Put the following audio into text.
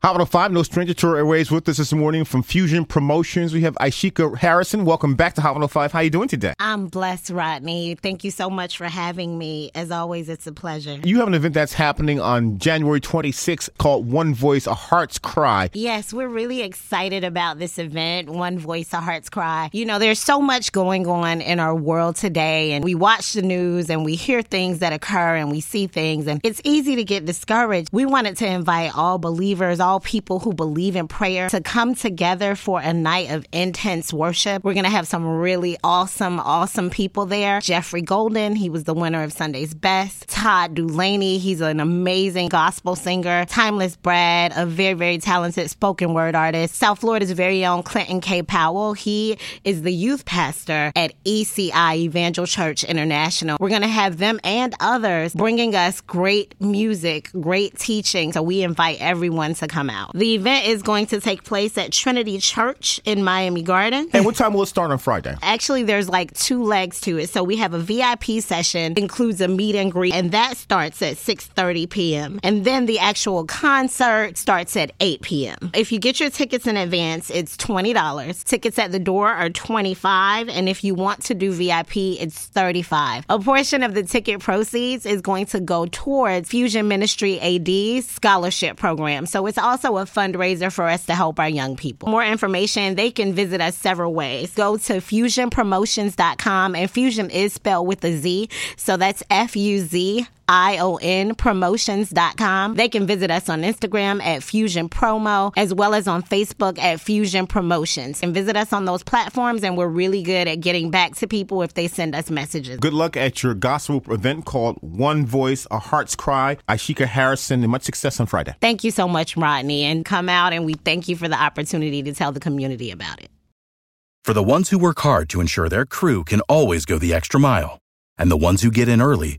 Hot 5, no stranger to our airways with us this morning from Fuzion Promotions. We have Ishika Harrison. Welcome back to Hot 105. How are you doing today? I'm blessed, Rodney. Thank you so much for having me. As always, it's a pleasure. You have an event that's happening on January 26th called One Voice, A Heart's Cry. Yes, we're really excited about this event, One Voice, A Heart's Cry. You know, there's so much going on in our world today, and we watch the news and we hear things that occur and we see things, and it's easy to get discouraged. We wanted to invite all believers, all people who believe in prayer to come together for a night of intense worship. We're going to have some really awesome, awesome people there. Jeffrey Golden, he was the winner of Sunday's Best. Todd Dulaney, he's an amazing gospel singer. Timeless Brad, a very, very talented spoken word artist. South Florida's very own Clinton K. Powell, he is the youth pastor at ECI Evangel Church International. We're going to have them and others bringing us great music, great teaching. So we invite everyone to come out. The event is going to take place at Trinity Church in Miami Gardens. And what time will it start on Friday? Actually, there's like two legs to it. So we have a VIP session, includes a meet and greet, and that starts at 6:30 p.m. And then the actual concert starts at 8 p.m. If you get your tickets in advance, it's $20. Tickets at the door are 25, and if you want to do VIP, it's 35. A portion of the ticket proceeds is going to go towards Fuzion Ministry AD's scholarship program. So it's also a fundraiser for us to help our young people. More information, they can visit us several ways. Go to fuzionpromotions.com, and Fuzion is spelled with a Z, so that's F U Z I-O-N promotions.com. They can visit us on Instagram at Fuzion Promo as well as on Facebook at Fuzion Promotions. And visit us on those platforms and we're really good at getting back to people if they send us messages. Good luck at your gospel event called One Voice, A Heart's Cry. Ishika Harrison, and much success on Friday. Thank you so much, Rodney, and come out and we thank you for the opportunity to tell the community about it. For the ones who work hard to ensure their crew can always go the extra mile, and the ones who get in early